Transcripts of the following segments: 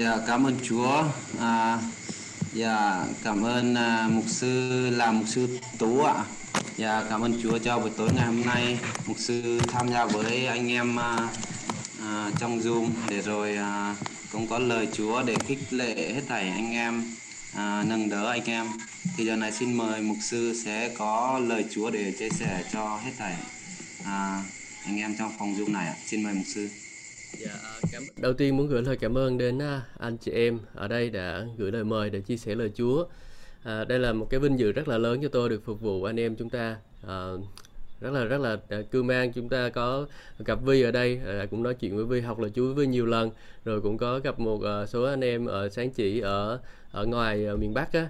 Dạ, cảm ơn Chúa. À, dạ, cảm ơn à, mục sư là mục sư Tú ạ. Dạ, cảm ơn Chúa cho buổi tối ngày hôm nay mục sư tham gia với anh em à, à, trong Zoom để rồi à, cũng có lời Chúa để khích lệ hết thảy anh em, à, nâng đỡ anh em. Thì giờ này xin mời mục sư sẽ có lời Chúa để chia sẻ cho hết thảy à, anh em trong phòng Zoom này ạ. Xin mời mục sư. Dạ, à, đầu tiên muốn gửi lời cảm ơn đến à, anh chị em ở đây đã gửi lời mời để chia sẻ lời Chúa. À, đây là một cái vinh dự rất là lớn cho tôi được phục vụ anh em chúng ta. À, rất là rất là cư cưu mang chúng ta có gặp Vi ở đây à, cũng nói chuyện với Vi học lời Chúa với Vi nhiều lần rồi cũng có gặp một uh, số anh em ở sáng chỉ ở ở ngoài uh, miền Bắc á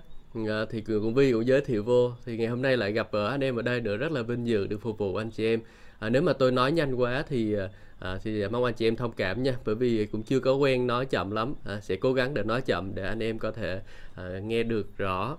à, thì cũng Vi cũng giới thiệu vô thì ngày hôm nay lại gặp ở anh em ở đây được rất là vinh dự được phục vụ anh chị em à, nếu mà tôi nói nhanh quá thì à, thì à, mong anh chị em thông cảm nha bởi vì cũng chưa có quen nói chậm lắm. À, sẽ cố gắng để nói chậm để anh em có thể à, nghe được rõ.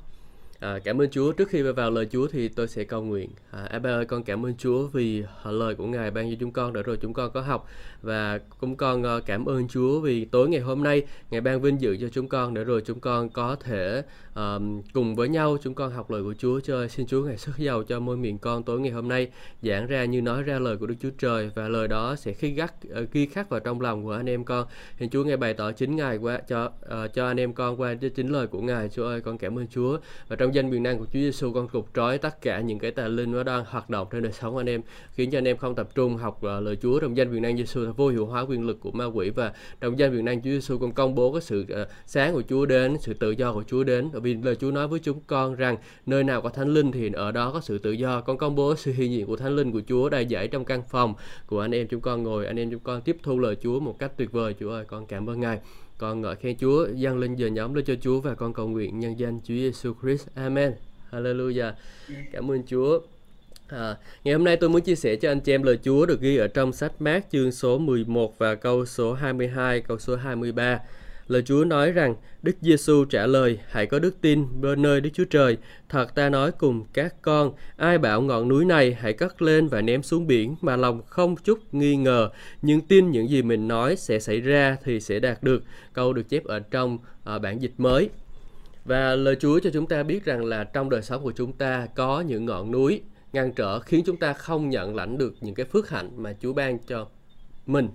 À, cảm ơn Chúa. Trước khi vào lời Chúa thì tôi sẽ cầu nguyện. À, Abba ơi, con cảm ơn Chúa vì lời của Ngài ban cho chúng con để rồi chúng con có học và cũng con uh, cảm ơn Chúa vì tối ngày hôm nay Ngài ban vinh dự cho chúng con để rồi chúng con có thể um, cùng với nhau chúng con học lời của Chúa cho xin Chúa Ngài sức giàu cho môi miệng con tối ngày hôm nay giảng ra như nói ra lời của Đức Chúa Trời và lời đó sẽ khi gắt uh, ghi khắc vào trong lòng của anh em con. Xin Chúa Ngài bày tỏ chính Ngài qua cho uh, cho anh em con qua chính lời của Ngài. Chúa ơi, con cảm ơn Chúa và trong danh quyền năng của Chúa Giêsu con cục trói tất cả những cái tà linh nó đang hoạt động trên đời sống anh em khiến cho anh em không tập trung học uh, lời Chúa trong danh quyền năng Giêsu vô hiệu hóa quyền lực của ma quỷ và trong danh quyền năng Chúa Giêsu con công bố cái sự uh, sáng của Chúa đến sự tự do của Chúa đến. Vì lời Chúa nói với chúng con rằng nơi nào có thánh linh thì ở đó có sự tự do. Con công bố sự hiện diện của thánh linh của Chúa đầy dẫy trong căn phòng của anh em. Chúng con ngồi anh em chúng con tiếp thu lời Chúa một cách tuyệt vời. Chúa ơi con cảm ơn Ngài con ngợi khen Chúa dâng lên giờ nhóm lên cho Chúa và con cầu nguyện nhân danh Chúa Giêsu Christ. Amen. Hallelujah. Cảm ơn Chúa. À, ngày hôm nay tôi muốn chia sẻ cho anh chị em lời Chúa được ghi ở trong sách mát chương số 11 và câu số 22, câu số 23. Lời Chúa nói rằng Đức Giêsu trả lời hãy có đức tin bên nơi Đức Chúa Trời. Thật ta nói cùng các con, ai bảo ngọn núi này hãy cất lên và ném xuống biển mà lòng không chút nghi ngờ, nhưng tin những gì mình nói sẽ xảy ra thì sẽ đạt được. Câu được chép ở trong uh, bản dịch mới. Và lời Chúa cho chúng ta biết rằng là trong đời sống của chúng ta có những ngọn núi ngăn trở khiến chúng ta không nhận lãnh được những cái phước hạnh mà Chúa ban cho mình.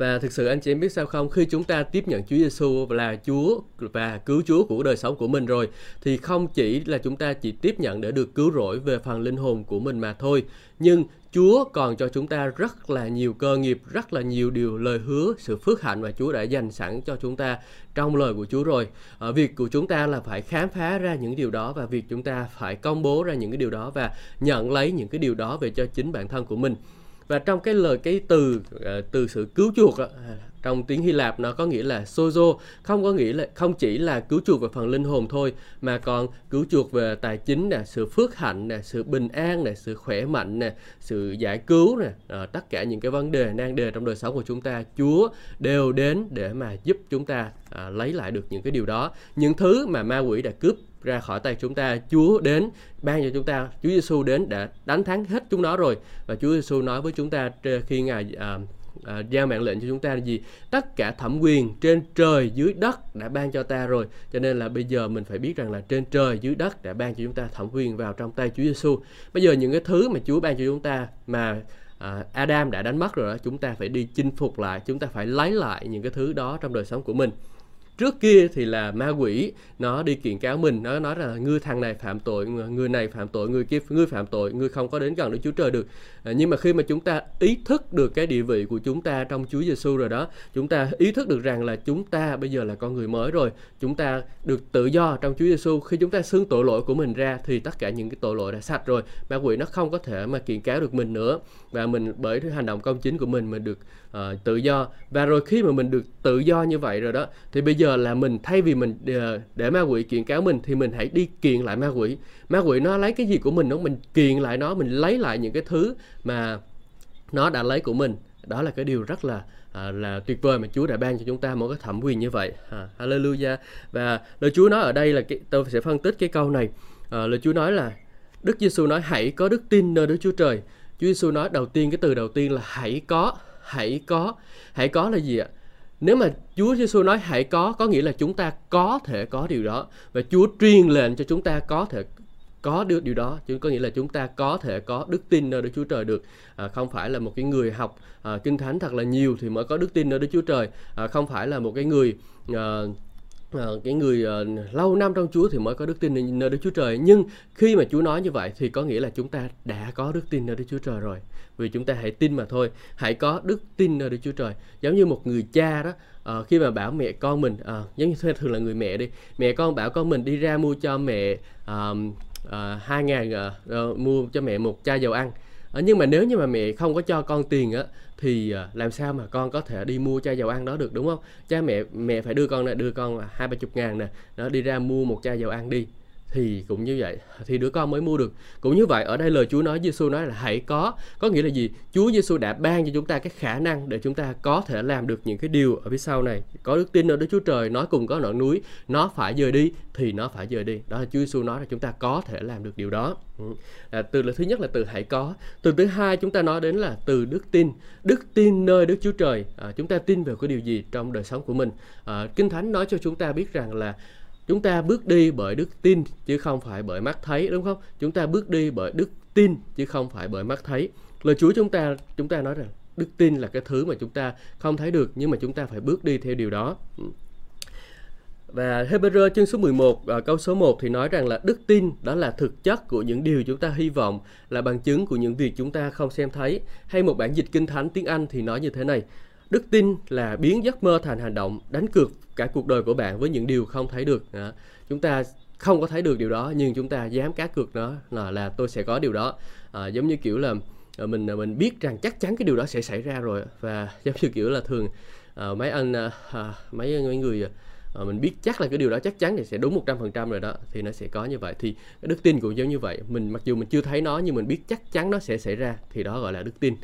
Và thực sự anh chị em biết sao không, khi chúng ta tiếp nhận Chúa Giêsu là Chúa và cứu Chúa của đời sống của mình rồi thì không chỉ là chúng ta chỉ tiếp nhận để được cứu rỗi về phần linh hồn của mình mà thôi, nhưng Chúa còn cho chúng ta rất là nhiều cơ nghiệp, rất là nhiều điều lời hứa, sự phước hạnh mà Chúa đã dành sẵn cho chúng ta trong lời của Chúa rồi. Ở việc của chúng ta là phải khám phá ra những điều đó và việc chúng ta phải công bố ra những cái điều đó và nhận lấy những cái điều đó về cho chính bản thân của mình và trong cái lời cái từ ờ, từ sự cứu chuộc trong tiếng Hy Lạp nó có nghĩa là sozo không có nghĩa là không chỉ là cứu chuộc về phần linh hồn thôi mà còn cứu chuộc về tài chính nè sự phước hạnh nè sự bình an nè sự khỏe mạnh nè sự giải cứu nè. À, tất cả những cái vấn đề nan đề trong đời sống của chúng ta Chúa đều đến để mà giúp chúng ta à, lấy lại được những cái điều đó. Những thứ mà ma quỷ đã cướp ra khỏi tay chúng ta Chúa đến ban cho chúng ta Chúa Giêsu đến đã đánh thắng hết chúng nó rồi. Và Chúa Giêsu nói với chúng ta khi ngài à, à, giao mạng lệnh cho chúng ta là gì? Tất cả thẩm quyền trên trời dưới đất đã ban cho ta rồi. Cho nên là bây giờ mình phải biết rằng là trên trời dưới đất đã ban cho chúng ta thẩm quyền vào trong tay Chúa Giêsu bây giờ những cái thứ mà Chúa ban cho chúng ta mà à, Adam đã đánh mất rồi đó chúng ta phải đi chinh phục lại chúng ta phải lấy lại những cái thứ đó trong đời sống của mình trước kia thì là ma quỷ nó đi kiện cáo mình nó nói là ngươi thằng này phạm tội người này phạm tội người kia ngươi phạm tội ngươi không có đến gần Đức Chúa Trời được. À, nhưng mà khi mà chúng ta ý thức được cái địa vị của chúng ta trong Chúa Giêsu rồi đó chúng ta ý thức được rằng là chúng ta bây giờ là con người mới rồi chúng ta được tự do trong Chúa Giêsu khi chúng ta xưng tội lỗi của mình ra thì tất cả những cái tội lỗi đã sạch rồi. Ma quỷ nó không có thể mà kiện cáo được mình nữa. Và mình bởi hành động công chính của mình mình được uh, tự do và rồi khi mà mình được tự do như vậy rồi đó thì bây giờ là mình thay vì mình uh, để ma quỷ kiện cáo mình thì mình hãy đi kiện lại ma quỷ ma quỷ nó lấy cái gì của mình nó mình kiện lại nó mình lấy lại những cái thứ mà nó đã lấy của mình đó là cái điều rất là à, là tuyệt vời mà Chúa đã ban cho chúng ta một cái thẩm quyền như vậy. À, hallelujah. Và lời Chúa nói ở đây là cái, tôi sẽ phân tích cái câu này. À, lời Chúa nói là Đức Giêsu nói hãy có đức tin nơi Đức Chúa Trời. Chúa Giêsu nói đầu tiên cái từ đầu tiên là hãy có hãy có. Hãy có là gì ạ? Nếu mà Chúa Giêsu nói hãy có có nghĩa là chúng ta có thể có điều đó. Và Chúa truyền lệnh cho chúng ta có thể có được điều đó. Chứ có nghĩa là chúng ta có thể có đức tin nơi Đức Chúa Trời được. À, không phải là một cái người học à, kinh thánh thật là nhiều thì mới có đức tin nơi Đức Chúa Trời. À, không phải là một cái người à, À, cái người uh, lâu năm trong Chúa thì mới có đức tin nơi Đức Chúa Trời. Nhưng khi mà Chúa nói như vậy thì có nghĩa là chúng ta đã có đức tin nơi Đức Chúa Trời rồi. Vì chúng ta hãy tin mà thôi hãy có đức tin nơi Đức Chúa Trời. Giống như một người cha đó uh, khi mà bảo mẹ con mình uh, giống như thường là người mẹ đi mẹ con bảo con mình đi ra mua cho mẹ uh, hai uh, ngàn uh, mua cho mẹ một chai dầu ăn. Uh, nhưng mà nếu như mà mẹ không có cho con tiền á thì à, làm sao mà con có thể đi mua chai dầu ăn đó được, đúng không? Cha mẹ mẹ phải đưa con này đưa con hai ba chục ngàn nè. Nó đi ra mua một chai dầu ăn đi thì cũng như vậy thì đứa con mới mua được. Cũng như vậy ở đây lời Chúa nói Giêsu nói là hãy có. Có nghĩa là gì? Chúa Giêsu đã ban cho chúng ta cái khả năng để chúng ta có thể làm được những cái điều ở phía sau này. Có đức tin ở Đức Chúa Trời nói cùng có ngọn núi nó phải dời đi thì nó phải dời đi. Đó là Chúa Giêsu nói là chúng ta có thể làm được điều đó. Ừ. à, từ là thứ nhất là từ hãy có. Từ thứ hai chúng ta nói đến là từ đức tin. Đức tin nơi Đức Chúa Trời. À, chúng ta tin về cái điều gì trong đời sống của mình? À, Kinh Thánh nói cho chúng ta biết rằng là chúng ta bước đi bởi đức tin chứ không phải bởi mắt thấy đúng không? Chúng ta bước đi bởi đức tin chứ không phải bởi mắt thấy. Lời chúa chúng ta chúng ta nói rằng đức tin là cái thứ mà chúng ta không thấy được nhưng mà chúng ta phải bước đi theo điều đó. Và Hebrew chương số 11 à, câu số 1 thì nói rằng là đức tin đó là thực chất của những điều chúng ta hy vọng, là bằng chứng của những việc chúng ta không xem thấy. Hay một bản dịch kinh thánh tiếng Anh thì nói như thế này: Đức tin là biến giấc mơ thành hành động, đánh cược cả cuộc đời của bạn với những điều không thấy được. à, Chúng ta không có thấy được điều đó nhưng chúng ta dám cá cược nó là là tôi sẽ có điều đó. À, giống như kiểu là à, mình à, mình biết rằng chắc chắn cái điều đó sẽ xảy ra rồi. Và giống như kiểu là thường à, mấy anh à, à mấy mấy người à, mình biết chắc là cái điều đó chắc chắn thì sẽ đúng 100% rồi đó thì nó sẽ có như vậy. Thì cái đức tin cũng giống như vậy. Mình mặc dù mình chưa thấy nó nhưng mình biết chắc chắn nó sẽ xảy ra thì đó gọi là đức tin.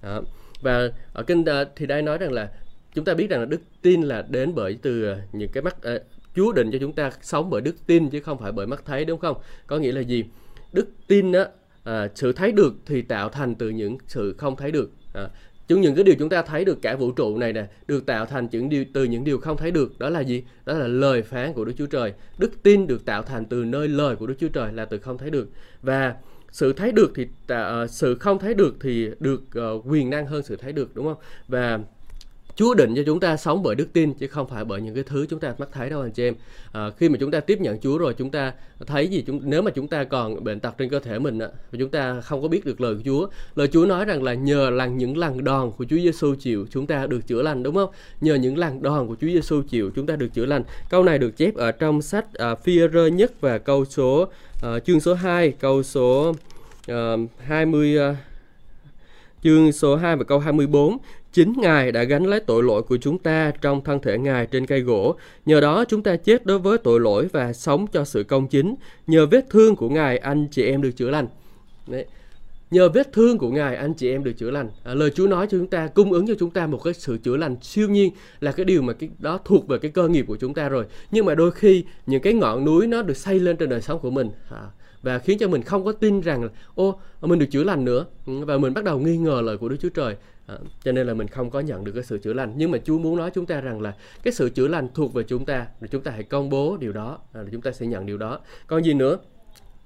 À, và ở kinh ờ, thì đây nói rằng là chúng ta biết rằng là đức tin là đến bởi từ ờ, những cái mắt uh, Chúa định cho chúng ta sống bởi đức tin chứ không phải bởi mắt thấy đúng không? Có nghĩa là gì? Đức tin á à, sự thấy được thì tạo thành từ những sự không thấy được. À, chúng những cái điều chúng ta thấy được cả vũ trụ này nè được tạo thành những điều từ những điều không thấy được đó là gì đó là lời phán của đức chúa trời đức tin được tạo thành từ nơi lời của đức chúa trời là từ không thấy được và sự thấy được thì uh, sự không thấy được thì được uh, quyền năng hơn sự thấy được đúng không? Và Chúa định cho chúng ta sống bởi đức tin chứ không phải bởi những cái thứ chúng ta mắt thấy đâu anh chị em. À, khi mà chúng ta tiếp nhận Chúa rồi chúng ta thấy gì chúng nếu mà chúng ta còn bệnh tật trên cơ thể mình á, và chúng ta không có biết được lời của Chúa. Lời Chúa nói rằng là nhờ lần những lần đòn của Chúa Giêsu chịu chúng ta được chữa lành đúng không? Nhờ những lần đòn của Chúa Giêsu chịu chúng ta được chữa lành. Câu này được chép ở trong sách à, Phi-rơ nhất và câu số à, chương số 2, câu số uh, 20 uh, chương số 2 và câu 24 Chính Ngài đã gánh lấy tội lỗi của chúng ta trong thân thể Ngài trên cây gỗ. Nhờ đó chúng ta chết đối với tội lỗi và sống cho sự công chính. Nhờ vết thương của Ngài anh chị em được chữa lành. Đấy. Nhờ vết thương của Ngài anh chị em được chữa lành. À, lời Chúa nói cho chúng ta cung ứng cho chúng ta một cái sự chữa lành siêu nhiên là cái điều mà cái đó thuộc về cái cơ nghiệp của chúng ta rồi. Nhưng mà đôi khi những cái ngọn núi nó được xây lên trên đời sống của mình. À, và khiến cho mình không có tin rằng ô mình được chữa lành nữa ừ, và mình bắt đầu nghi ngờ lời của Đức Chúa Trời à, cho nên là mình không có nhận được cái sự chữa lành. Nhưng mà Chúa muốn nói chúng ta rằng là cái sự chữa lành thuộc về chúng ta và chúng ta hãy công bố điều đó à, chúng ta sẽ nhận điều đó. Còn gì nữa?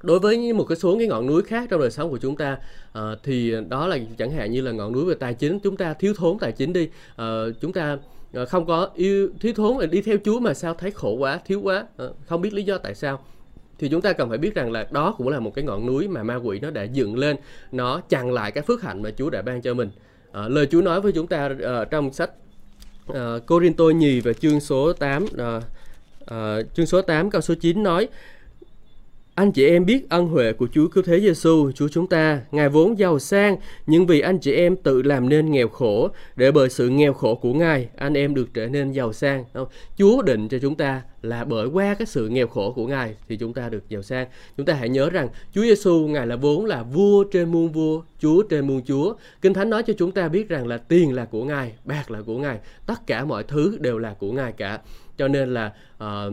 Đối với một cái số cái ngọn núi khác trong đời sống của chúng ta à, thì đó là chẳng hạn như là ngọn núi về tài chính. Chúng ta thiếu thốn tài chính đi. À, chúng ta không có yêu thiếu thốn đi theo Chúa mà sao thấy khổ quá thiếu quá. À, không biết lý do tại sao. Thì chúng ta cần phải biết rằng là đó cũng là một cái ngọn núi mà ma quỷ nó đã dựng lên nó chặn lại cái phước hạnh mà Chúa đã ban cho mình à, lời Chúa nói với chúng ta à, trong sách uh, Corinto nhì và chương số 8 à, à, chương số 8 câu số 9 nói anh chị em biết ân huệ của Chúa Cứu Thế Giêsu, Chúa chúng ta, Ngài vốn giàu sang, nhưng vì anh chị em tự làm nên nghèo khổ, để bởi sự nghèo khổ của Ngài, anh em được trở nên giàu sang. Không? Chúa định cho chúng ta là bởi qua cái sự nghèo khổ của Ngài thì chúng ta được giàu sang. Chúng ta hãy nhớ rằng Chúa Giêsu Ngài là vốn là vua trên muôn vua, Chúa trên muôn Chúa. Kinh Thánh nói cho chúng ta biết rằng là tiền là của Ngài, bạc là của Ngài, tất cả mọi thứ đều là của Ngài cả. Cho nên là uh,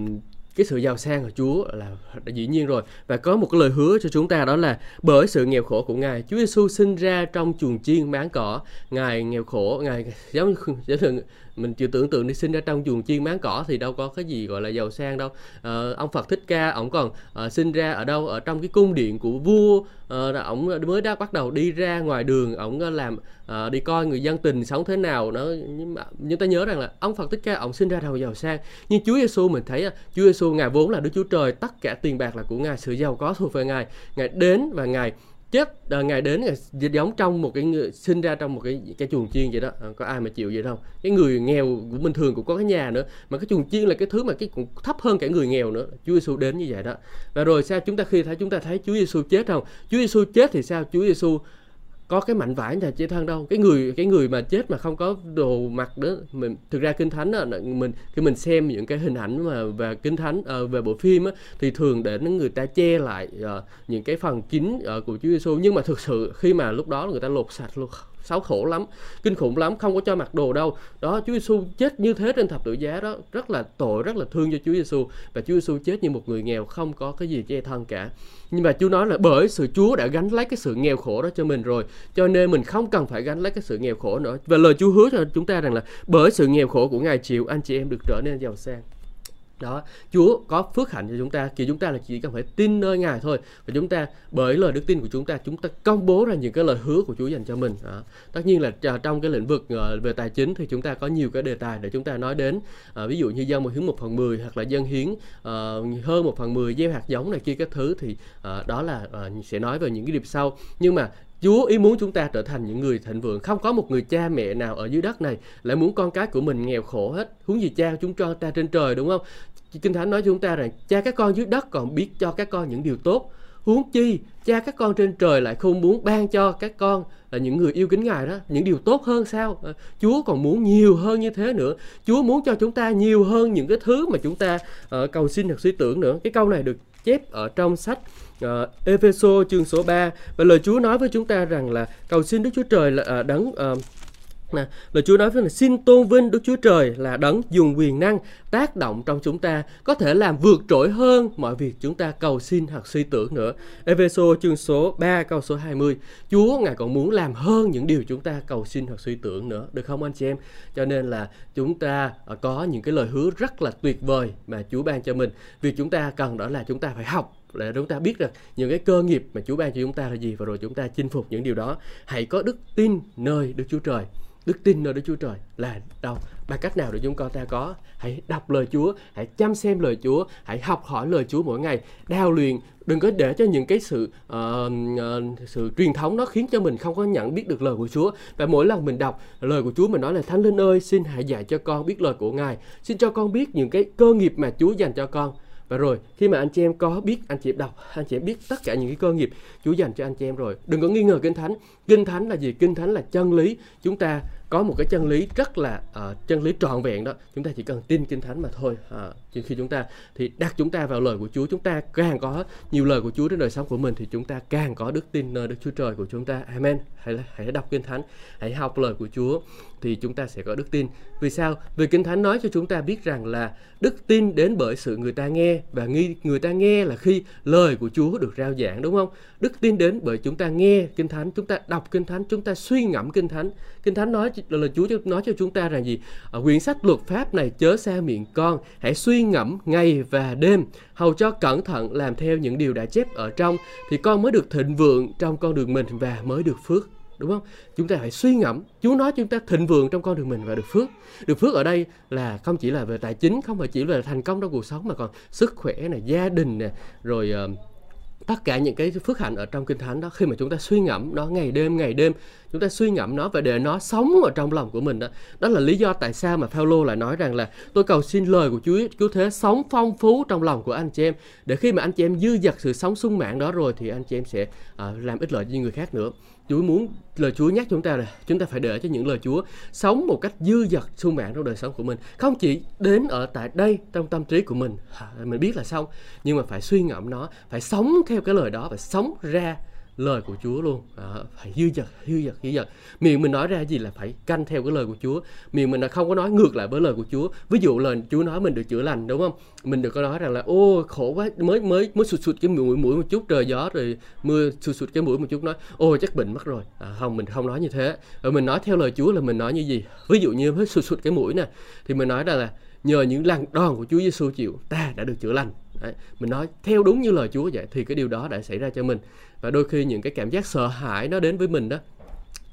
cái sự giàu sang của Chúa là, dĩ nhiên rồi. Và có một cái lời hứa cho chúng ta đó là bởi sự nghèo khổ của Ngài Chúa Giêsu sinh ra trong chuồng chiên máng cỏ. Ngài nghèo khổ Ngài giống như mình chưa tưởng tượng đi sinh ra trong chuồng chiên máng cỏ thì đâu có cái gì gọi là giàu sang đâu. À, ông Phật thích ca ông còn à, sinh ra ở đâu? Ở trong cái cung điện của vua Ờ, là ông mới đã bắt đầu đi ra ngoài đường ông ờ, làm uh, đi coi người dân tình sống thế nào. Nó nhưng mà chúng ta nhớ rằng là ông Phật thích ca ông sinh ra đầu giàu sang. Nhưng Chúa Giêsu mình thấy Chúa Giêsu ngài vốn là Đức Chúa Trời tất cả tiền bạc là của ngài sự giàu có thuộc về ngài. Ngài đến và ngài chết à, ngày đến ngày giống trong một cái người sinh ra trong một cái cái chuồng chiên vậy đó. À, có ai mà chịu vậy đâu. Cái người nghèo cũng bình thường cũng có cái nhà nữa mà cái chuồng chiên là cái thứ mà cái cũng thấp hơn cả người nghèo nữa. Chúa Giêsu đến như vậy đó. Và rồi sao chúng ta khi thấy chúng ta thấy Chúa Giêsu chết không? Chúa Giêsu chết thì sao? Chúa Giêsu có cái mảnh vải nhà chế thân đâu. Cái người cái người mà chết mà không có đồ mặc đó mình thực ra kinh thánh đó, mình khi mình xem những cái hình ảnh mà về kinh thánh uh, về bộ phim á, thì thường để người ta che lại uh, những cái phần chính uh, của Chúa Giêsu nhưng mà thực sự khi mà lúc đó người ta lột sạch luôn xấu khổ lắm, kinh khủng lắm, không có cho mặc đồ đâu. Đó, Chúa Giêsu chết như thế trên thập tự giá đó, rất là tội, rất là thương cho Chúa Giêsu và Chúa Giêsu chết như một người nghèo, không có cái gì che thân cả. Nhưng mà Chúa nói là bởi sự Chúa đã gánh lấy cái sự nghèo khổ đó cho mình rồi, cho nên mình không cần phải gánh lấy cái sự nghèo khổ nữa. Và lời Chúa hứa cho chúng ta rằng là bởi sự nghèo khổ của Ngài chịu anh chị em được trở nên giàu sang đó Chúa có phước hạnh cho chúng ta khi chúng ta là chỉ cần phải tin nơi Ngài thôi. Và chúng ta bởi lời đức tin của chúng ta chúng ta công bố ra những cái lời hứa của Chúa dành cho mình. Đó. tất nhiên là ờ, trong cái lĩnh vực ờ, về tài chính thì chúng ta có nhiều cái đề tài để chúng ta nói đến. À, ví dụ như dân một hiến một phần mười hoặc là dân hiến uh, hơn một phần mười gieo hạt giống này kia các thứ thì uh, đó là uh, sẽ nói về những cái điểm sau. Nhưng mà Chúa ý muốn chúng ta trở thành những người thịnh vượng. Không có một người cha mẹ nào ở dưới đất này lại muốn con cái của mình nghèo khổ hết. Huống gì cha chúng cho ta trên trời đúng không? Kinh Thánh nói chúng ta rằng cha các con dưới đất còn biết cho các con những điều tốt. Huống chi cha các con trên trời lại không muốn ban cho các con là những người yêu kính Ngài đó những điều tốt hơn sao? Ờ, Chúa còn muốn nhiều hơn như thế nữa. Chúa muốn cho chúng ta nhiều hơn những cái thứ mà chúng ta uh, cầu xin hoặc suy tưởng nữa. Cái câu này được chép ở trong sách uh, Epheso chương số 3 và lời Chúa nói với chúng ta rằng là cầu xin Đức Chúa Trời là uh, đấng uh, Nè, lời Chúa nói với là xin tôn vinh Đức Chúa Trời là đấng dùng quyền năng tác động trong chúng ta có thể làm vượt trội hơn mọi việc chúng ta cầu xin hoặc suy tưởng nữa. Epheso chương số 3 câu số 20. Chúa ngài còn muốn làm hơn những điều chúng ta cầu xin hoặc suy tưởng nữa, được không anh chị em? Cho nên là chúng ta à, có những cái lời hứa rất là tuyệt vời mà Chúa ban cho mình. Việc chúng ta cần đó là chúng ta phải học để chúng ta biết được những cái cơ nghiệp mà Chúa ban cho chúng ta là gì và rồi chúng ta chinh phục những điều đó. Hãy có đức tin nơi Đức Chúa Trời. Đức tin nơi Đức Chúa Trời là đâu? Bằng cách nào để chúng con ta có? Hãy đọc lời Chúa hãy chăm xem lời Chúa hãy học hỏi lời Chúa mỗi ngày. Đào luyện đừng có để cho những cái sự uh, uh, sự truyền thống nó khiến cho mình không có nhận biết được lời của Chúa. Và mỗi lần mình đọc lời của Chúa mình nói là Thánh Linh ơi xin hãy dạy cho con biết lời của Ngài. Xin cho con biết những cái cơ nghiệp mà Chúa dành cho con và rồi, khi mà anh chị em có biết, anh chị em đọc, anh chị em biết tất cả những cái cơ nghiệp Chúa dành cho anh chị em rồi, đừng có nghi ngờ kinh thánh. Kinh thánh là gì? Kinh thánh là chân lý. Chúng ta có một cái chân lý rất là uh, chân lý trọn vẹn đó. Chúng ta chỉ cần tin kinh thánh mà thôi. Uh, khi chúng ta thì đặt chúng ta vào lời của Chúa chúng ta càng có nhiều lời của Chúa trong đời sống của mình thì chúng ta càng có đức tin nơi Đức Chúa Trời của chúng ta. Amen. Hãy hãy đọc kinh thánh hãy học lời của Chúa thì chúng ta sẽ có đức tin. Vì sao? Vì kinh thánh nói cho chúng ta biết rằng là đức tin đến bởi sự người ta nghe và nghi người ta nghe là khi lời của Chúa được rao giảng đúng không? Đức tin đến bởi chúng ta nghe kinh thánh chúng ta đọc kinh thánh chúng ta suy ngẫm kinh thánh. Kinh thánh nói là Chúa nói cho chúng ta rằng gì? À, quyển sách luật pháp này chớ xa miệng con hãy suy ngẫm ngày và đêm hầu cho cẩn thận làm theo những điều đã chép ở trong thì con mới được thịnh vượng trong con đường mình và mới được phước. Đúng không? Chúng ta phải suy ngẫm. Chúa nói chúng ta thịnh vượng trong con đường mình và được phước. Được phước ở đây là không chỉ là về tài chính không phải chỉ là thành công trong cuộc sống mà còn sức khỏe này gia đình này rồi uh, tất cả những cái phước hạnh ở trong kinh thánh đó khi mà chúng ta suy ngẫm nó ngày đêm ngày đêm chúng ta suy ngẫm nó và để nó sống ở trong lòng của mình đó đó là lý do tại sao mà Phaolô lại nói rằng là tôi cầu xin lời của Chúa cứu thế sống phong phú trong lòng của anh chị em để khi mà anh chị em dư dật sự sống sung mãn đó rồi thì anh chị em sẽ uh, làm ích lợi cho người khác nữa. Chúa muốn, lời Chúa nhắc chúng ta là chúng ta phải để cho những lời Chúa sống một cách dư dật, sung mãn trong đời sống của mình. Không chỉ đến ở tại đây, trong tâm trí của mình. Mình biết là xong, nhưng mà phải suy ngẫm nó, phải sống theo cái lời đó phải sống ra lời của Chúa luôn. À, phải dư dật dư dật dư dật. Miệng mình nói ra gì là phải canh theo cái lời của Chúa. Miệng mình là không có nói ngược lại với lời của Chúa. Ví dụ lời Chúa nói mình được chữa lành đúng không? Mình được có nói rằng là ô khổ quá mới mới mới sụt sụt cái mũi mũi một chút trời gió rồi mưa sụt sụt cái mũi một chút nói ô chắc bệnh mất rồi. À, không mình không nói như thế. Rồi mình nói theo lời Chúa là mình nói như gì? Ví dụ như mới sụt sụt cái mũi nè thì mình nói rằng là nhờ những lần đòn của Chúa Giêsu chịu ta đã được chữa lành. Đấy, mình nói theo đúng như lời Chúa vậy thì cái điều đó đã xảy ra cho mình. Và đôi khi những cái cảm giác sợ hãi nó đến với mình đó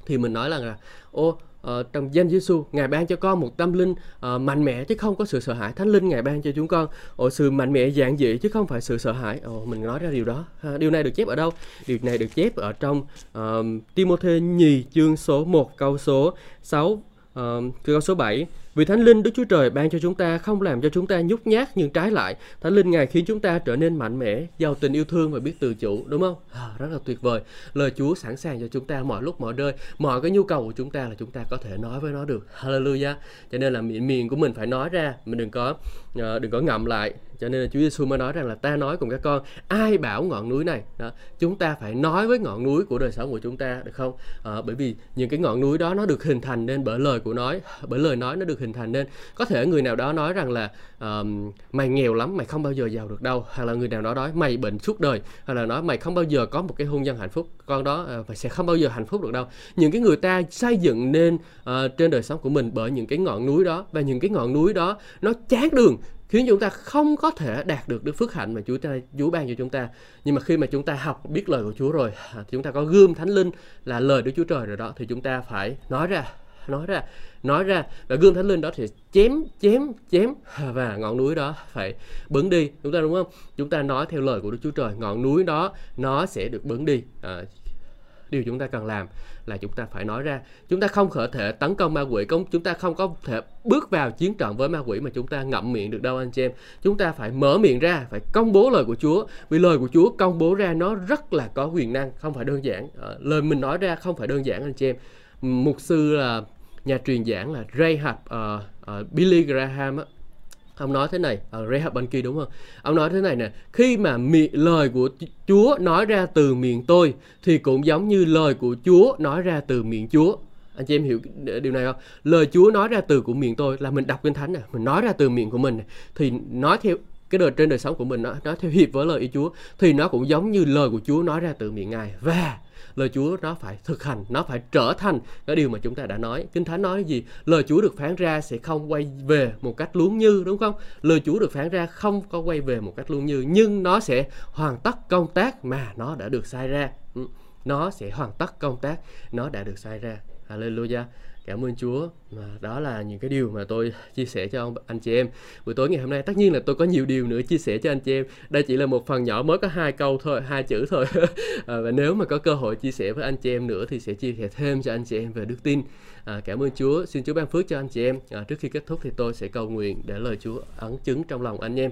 thì mình nói là ô Ờ, trong danh Giêsu ngài ban cho con một tâm linh uh, mạnh mẽ chứ không có sự sợ hãi. Thánh linh ngài ban cho chúng con ồ sự mạnh mẽ giản dị chứ không phải sự sợ hãi. Ồ mình nói ra điều đó. Ha, điều này được chép ở đâu? Điều này được chép ở trong uh, Timôthê nhì chương số 1 câu số 6 uh, ờ, câu số 7 vì Thánh Linh Đức Chúa Trời ban cho chúng ta không làm cho chúng ta nhút nhát nhưng trái lại, Thánh Linh Ngài khiến chúng ta trở nên mạnh mẽ, giàu tình yêu thương và biết tự chủ, đúng không? À, rất là tuyệt vời. Lời Chúa sẵn sàng cho chúng ta mọi lúc mọi nơi, mọi cái nhu cầu của chúng ta là chúng ta có thể nói với nó được. Hallelujah. Cho nên là miệng miệng của mình phải nói ra, mình đừng có Ờ, đừng có ngậm lại. Cho nên là Chúa Giêsu mới nói rằng là ta nói cùng các con, ai bảo ngọn núi này, đó, chúng ta phải nói với ngọn núi của đời sống của chúng ta được không? À, bởi vì những cái ngọn núi đó nó được hình thành nên bởi lời của nói, bởi lời nói nó được hình thành nên. Có thể người nào đó nói rằng là um, mày nghèo lắm mày không bao giờ giàu được đâu. Hay là người nào đó nói mày bệnh suốt đời. Hay là nói mày không bao giờ có một cái hôn nhân hạnh phúc. Con đó ờ, uh, mày sẽ không bao giờ hạnh phúc được đâu. Những cái người ta xây dựng nên uh, trên đời sống của mình bởi những cái ngọn núi đó và những cái ngọn núi đó nó chán đường khiến chúng ta không có thể đạt được đức phước hạnh mà Chúa ta Chúa ban cho chúng ta. Nhưng mà khi mà chúng ta học biết lời của Chúa rồi, à, chúng ta có gươm thánh linh là lời Đức Chúa Trời rồi đó thì chúng ta phải nói ra nói ra nói ra. Và gương thánh linh đó thì chém chém chém à, và ngọn núi đó phải bứng đi. Chúng ta đúng không? Chúng ta nói theo lời của đức chúa trời ngọn núi đó nó sẽ được bứng đi. À, điều chúng ta cần làm là chúng ta phải nói ra. Chúng ta không có thể tấn công ma quỷ công chúng ta không có thể bước vào chiến trận với ma quỷ mà chúng ta ngậm miệng được đâu anh chị em. Chúng ta phải mở miệng ra phải công bố lời của Chúa. Vì lời của Chúa công bố ra nó rất là có quyền năng không phải đơn giản. Ờ, lời mình nói ra không phải đơn giản anh chị em. Mục sư là nhà truyền giảng là Rahab uh, uh, Billy Graham ông nói thế này ờ, ở Rahab đúng không? Ông nói thế này nè khi mà miệng lời của Chúa nói ra từ miệng tôi thì cũng giống như lời của Chúa nói ra từ miệng Chúa. Anh chị em hiểu điều này không? Lời Chúa nói ra từ của miệng tôi là mình đọc kinh thánh này mình nói ra từ miệng của mình này, thì nói theo cái đời trên đời sống của mình nó nó theo hiệp với lời ý Chúa, thì nó cũng giống như lời của Chúa nói ra từ miệng Ngài. Và lời Chúa nó phải thực hành, nó phải trở thành cái điều mà chúng ta đã nói. Kinh thánh nói gì? Lời Chúa được phán ra sẽ không quay về một cách luống như, đúng không? Lời Chúa được phán ra không có quay về một cách luống như, nhưng nó sẽ hoàn tất công tác mà nó đã được sai ra. Ừ, nó sẽ hoàn tất công tác nó đã được sai ra. Hallelujah cảm ơn Chúa. Mà đó là những cái điều mà tôi chia sẻ cho ông, anh chị em. Buổi tối ngày hôm nay tất nhiên là tôi có nhiều điều nữa chia sẻ cho anh chị em. Đây chỉ là một phần nhỏ mới có hai câu thôi hai chữ thôi. À, và nếu mà có cơ hội chia sẻ với anh chị em nữa thì sẽ chia sẻ thêm cho anh chị em về đức tin. À, cảm ơn Chúa. Xin Chúa ban phước cho anh chị em. À, trước khi kết thúc thì tôi sẽ cầu nguyện để lời Chúa ấn chứng trong lòng anh em.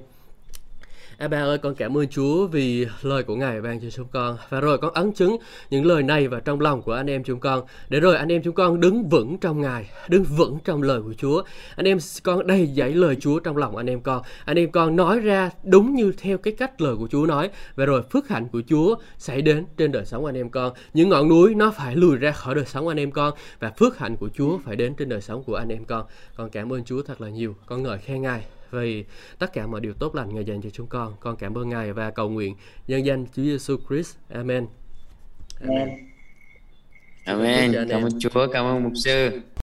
À ba ơi, con cảm ơn Chúa vì lời của Ngài ban cho chúng con. Và rồi con ấn chứng những lời này vào trong lòng của anh em chúng con. Để rồi anh em chúng con đứng vững trong Ngài, đứng vững trong lời của Chúa. Anh em con đầy dạy lời Chúa trong lòng anh em con. Anh em con nói ra đúng như theo cái cách lời của Chúa nói. Và rồi phước hạnh của Chúa xảy đến trên đời sống anh em con. Những ngọn núi nó phải lùi ra khỏi đời sống anh em con. Và phước hạnh của Chúa phải đến trên đời sống của anh em con. Con cảm ơn Chúa thật là nhiều. Con ngợi khen Ngài vì tất cả mọi điều tốt lành Ngài dành cho chúng con. Con cảm ơn Ngài và cầu nguyện nhân danh Chúa Giêsu Christ. Amen. Amen. Amen. Cảm ơn Chúa, cảm ơn mục sư.